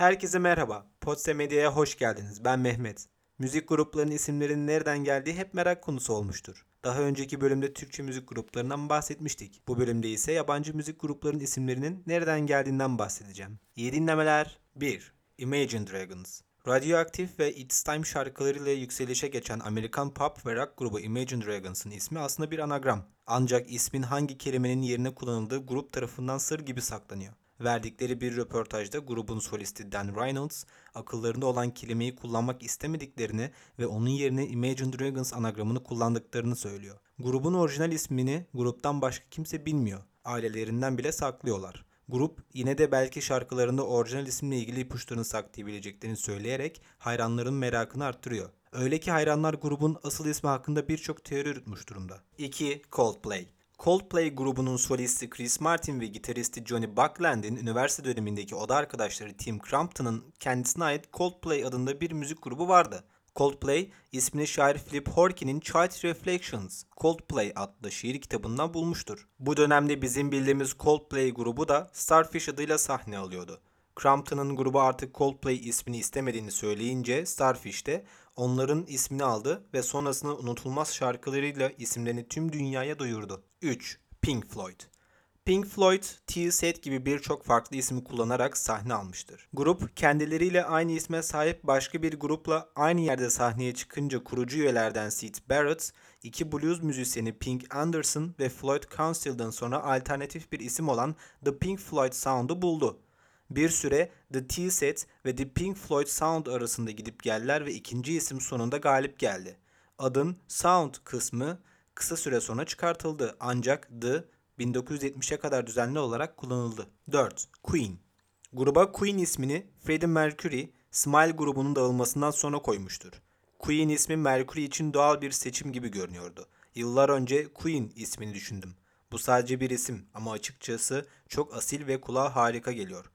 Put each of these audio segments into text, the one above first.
Herkese merhaba. Podse Medya'ya hoş geldiniz. Ben Mehmet. Müzik gruplarının isimlerinin nereden geldiği hep merak konusu olmuştur. Daha önceki bölümde Türkçe müzik gruplarından bahsetmiştik. Bu bölümde ise yabancı müzik gruplarının isimlerinin nereden geldiğinden bahsedeceğim. İyi dinlemeler. 1. Imagine Dragons Radioactive ve It's Time şarkılarıyla yükselişe geçen Amerikan pop ve rock grubu Imagine Dragons'ın ismi aslında bir anagram. Ancak ismin hangi kelimenin yerine kullanıldığı grup tarafından sır gibi saklanıyor. Verdikleri bir röportajda grubun solisti Dan Reynolds, akıllarında olan kelimeyi kullanmak istemediklerini ve onun yerine Imagine Dragons anagramını kullandıklarını söylüyor. Grubun orijinal ismini gruptan başka kimse bilmiyor. Ailelerinden bile saklıyorlar. Grup yine de belki şarkılarında orijinal isimle ilgili ipuçlarını saklayabileceklerini söyleyerek hayranların merakını arttırıyor. Öyle ki hayranlar grubun asıl ismi hakkında birçok teori yürütmüş durumda. 2. Coldplay Coldplay grubunun solisti Chris Martin ve gitaristi Johnny Buckland'in üniversite dönemindeki oda arkadaşları Tim Crampton'ın kendisine ait Coldplay adında bir müzik grubu vardı. Coldplay ismini şair Philip Horky'nin Child Reflections, Coldplay adlı şiir kitabından bulmuştur. Bu dönemde bizim bildiğimiz Coldplay grubu da Starfish adıyla sahne alıyordu. Crampton'ın grubu artık Coldplay ismini istemediğini söyleyince Starfish de onların ismini aldı ve sonrasında unutulmaz şarkılarıyla isimlerini tüm dünyaya duyurdu. 3. Pink Floyd Pink Floyd, T-Set gibi birçok farklı ismi kullanarak sahne almıştır. Grup kendileriyle aynı isme sahip başka bir grupla aynı yerde sahneye çıkınca kurucu üyelerden Sid Barrett, iki blues müzisyeni Pink Anderson ve Floyd Council'dan sonra alternatif bir isim olan The Pink Floyd Sound'u buldu. Bir süre The T-Set ve The Pink Floyd Sound arasında gidip geldiler ve ikinci isim sonunda galip geldi. Adın Sound kısmı kısa süre sonra çıkartıldı ancak The 1970'e kadar düzenli olarak kullanıldı. 4. Queen Gruba Queen ismini Freddie Mercury, Smile grubunun dağılmasından sonra koymuştur. Queen ismi Mercury için doğal bir seçim gibi görünüyordu. Yıllar önce Queen ismini düşündüm. Bu sadece bir isim ama açıkçası çok asil ve kulağa harika geliyor.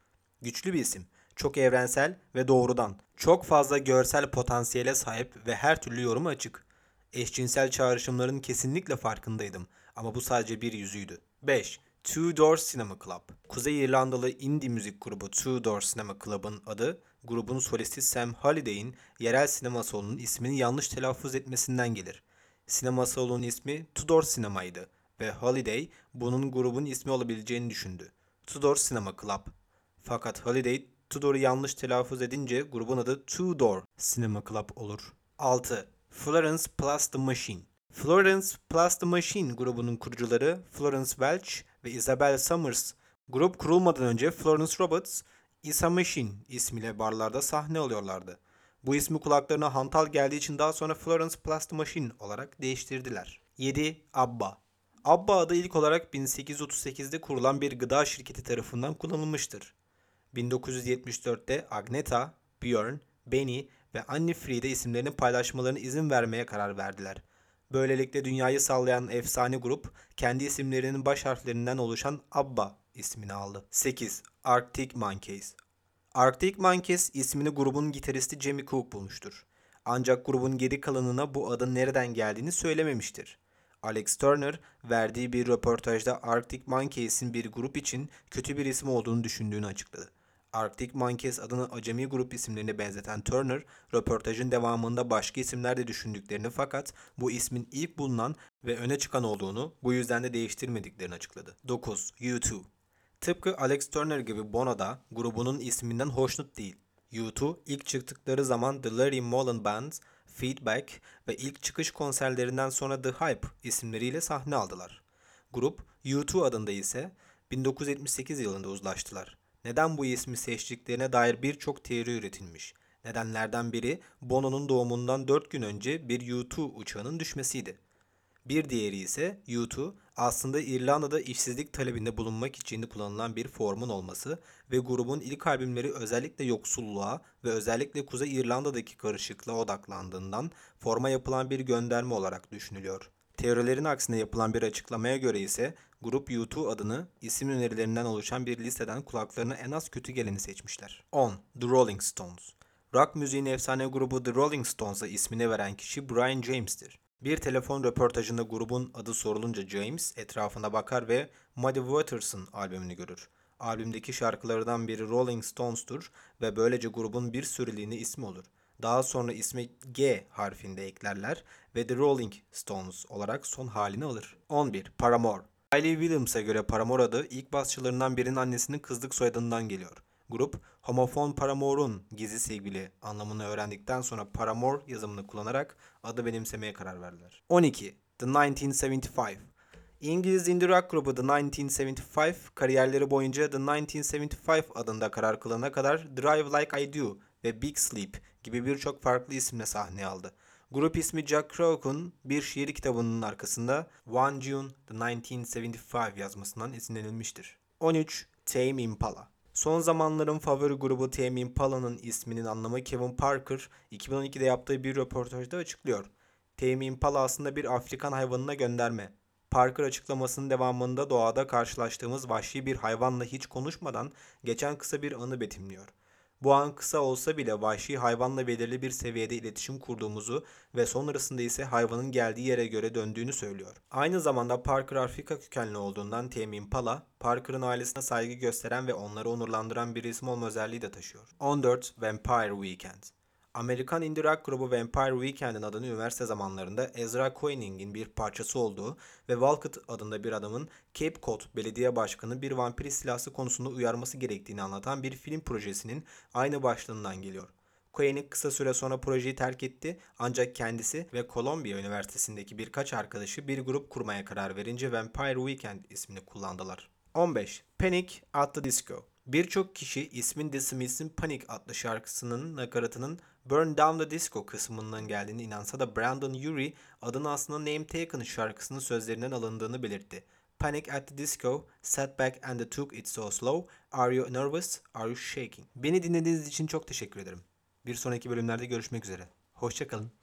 Güçlü bir isim, çok evrensel ve doğrudan, çok fazla görsel potansiyele sahip ve her türlü yoruma açık. Eşcinsel çağrışımların kesinlikle farkındaydım ama bu sadece bir yüzüydü. 5. Two Door Cinema Club. Kuzey İrlandalı indie müzik grubu Two Door Cinema Club'ın adı, grubun solisti Sam Halliday'in yerel sinema salonunun ismini yanlış telaffuz etmesinden gelir. Sinema salonunun ismi Tudor Sinema'ydı ve Halliday bunun grubun ismi olabileceğini düşündü. Tudor Cinema Club. Fakat Halliday Tudor'u yanlış telaffuz edince grubun adı Two Door Cinema Club olur. 6. Florence Plus The Machine Florence Plus The Machine grubunun kurucuları Florence Welch ve Isabel Summers. Grup kurulmadan önce Florence Roberts, Isa Machine ismiyle barlarda sahne alıyorlardı. Bu ismi kulaklarına hantal geldiği için daha sonra Florence Plus The Machine olarak değiştirdiler. 7. ABBA ABBA adı ilk olarak 1838'de kurulan bir gıda şirketi tarafından kullanılmıştır. 1974'te Agneta, Björn, Benny ve Annie Friede isimlerini paylaşmalarına izin vermeye karar verdiler. Böylelikle dünyayı sallayan efsane grup kendi isimlerinin baş harflerinden oluşan ABBA ismini aldı. 8. Arctic Monkeys Arctic Monkeys ismini grubun gitaristi Jamie Cook bulmuştur. Ancak grubun geri kalanına bu adın nereden geldiğini söylememiştir. Alex Turner verdiği bir röportajda Arctic Monkeys'in bir grup için kötü bir isim olduğunu düşündüğünü açıkladı. Arctic Monkeys adını acemi grup isimlerine benzeten Turner, röportajın devamında başka isimler de düşündüklerini fakat bu ismin ilk bulunan ve öne çıkan olduğunu bu yüzden de değiştirmediklerini açıkladı. 9. U2 Tıpkı Alex Turner gibi Bono da grubunun isminden hoşnut değil. U2 ilk çıktıkları zaman The Larry Mullen Band, Feedback ve ilk çıkış konserlerinden sonra The Hype isimleriyle sahne aldılar. Grup U2 adında ise 1978 yılında uzlaştılar. Neden bu ismi seçtiklerine dair birçok teori üretilmiş. Nedenlerden biri Bono'nun doğumundan 4 gün önce bir U2 uçağının düşmesiydi. Bir diğeri ise U2 aslında İrlanda'da işsizlik talebinde bulunmak için kullanılan bir formun olması ve grubun ilk albümleri özellikle yoksulluğa ve özellikle Kuzey İrlanda'daki karışıklığa odaklandığından forma yapılan bir gönderme olarak düşünülüyor. Teorilerin aksine yapılan bir açıklamaya göre ise grup U2 adını isim önerilerinden oluşan bir listeden kulaklarına en az kötü geleni seçmişler. 10. The Rolling Stones Rock müziğin efsane grubu The Rolling Stones'a ismini veren kişi Brian James'tir. Bir telefon röportajında grubun adı sorulunca James etrafına bakar ve Muddy Waters'ın albümünü görür. Albümdeki şarkılardan biri Rolling Stones'tur ve böylece grubun bir süreliğine ismi olur. Daha sonra ismi G harfinde eklerler ve The Rolling Stones olarak son halini alır. 11. Paramore Hayley Williams'a göre Paramore adı ilk basçılarından birinin annesinin kızlık soyadından geliyor. Grup, homofon Paramore'un gizli sevgili anlamını öğrendikten sonra Paramore yazımını kullanarak adı benimsemeye karar verdiler. 12. The 1975 İngiliz indie rock grubu The 1975 kariyerleri boyunca The 1975 adında karar kılana kadar Drive Like I Do ve Big Sleep gibi birçok farklı isimle sahne aldı. Grup ismi Jack Kerouac'un bir şiir kitabının arkasında One June The 1975 yazmasından esinlenilmiştir. 13. Tame Impala Son zamanların favori grubu Tame Impala'nın isminin anlamı Kevin Parker 2012'de yaptığı bir röportajda açıklıyor. Tame Impala aslında bir Afrikan hayvanına gönderme. Parker açıklamasının devamında doğada karşılaştığımız vahşi bir hayvanla hiç konuşmadan geçen kısa bir anı betimliyor. Bu an kısa olsa bile vahşi hayvanla belirli bir seviyede iletişim kurduğumuzu ve sonrasında ise hayvanın geldiği yere göre döndüğünü söylüyor. Aynı zamanda Parker Afrika kökenli olduğundan Tame Impala, Parker'ın ailesine saygı gösteren ve onları onurlandıran bir isim olma özelliği de taşıyor. 14. Vampire Weekend Amerikan indie rock grubu Vampire Weekend'in adını üniversite zamanlarında Ezra Koenig'in bir parçası olduğu ve Walcott adında bir adamın Cape Cod Belediye Başkanı bir vampir istilası konusunda uyarması gerektiğini anlatan bir film projesinin aynı başlığından geliyor. Koenig kısa süre sonra projeyi terk etti ancak kendisi ve Columbia Üniversitesi'ndeki birkaç arkadaşı bir grup kurmaya karar verince Vampire Weekend ismini kullandılar. 15. Panic at the Disco Birçok kişi ismin The Smiths'in Panic adlı şarkısının nakaratının Burn Down the Disco kısmından geldiğini inansa da Brandon Urie adını aslında Name Taken şarkısının sözlerinden alındığını belirtti. Panic at the Disco, sat back and took it so slow. Are you nervous? Are you shaking? Beni dinlediğiniz için çok teşekkür ederim. Bir sonraki bölümlerde görüşmek üzere. Hoşçakalın.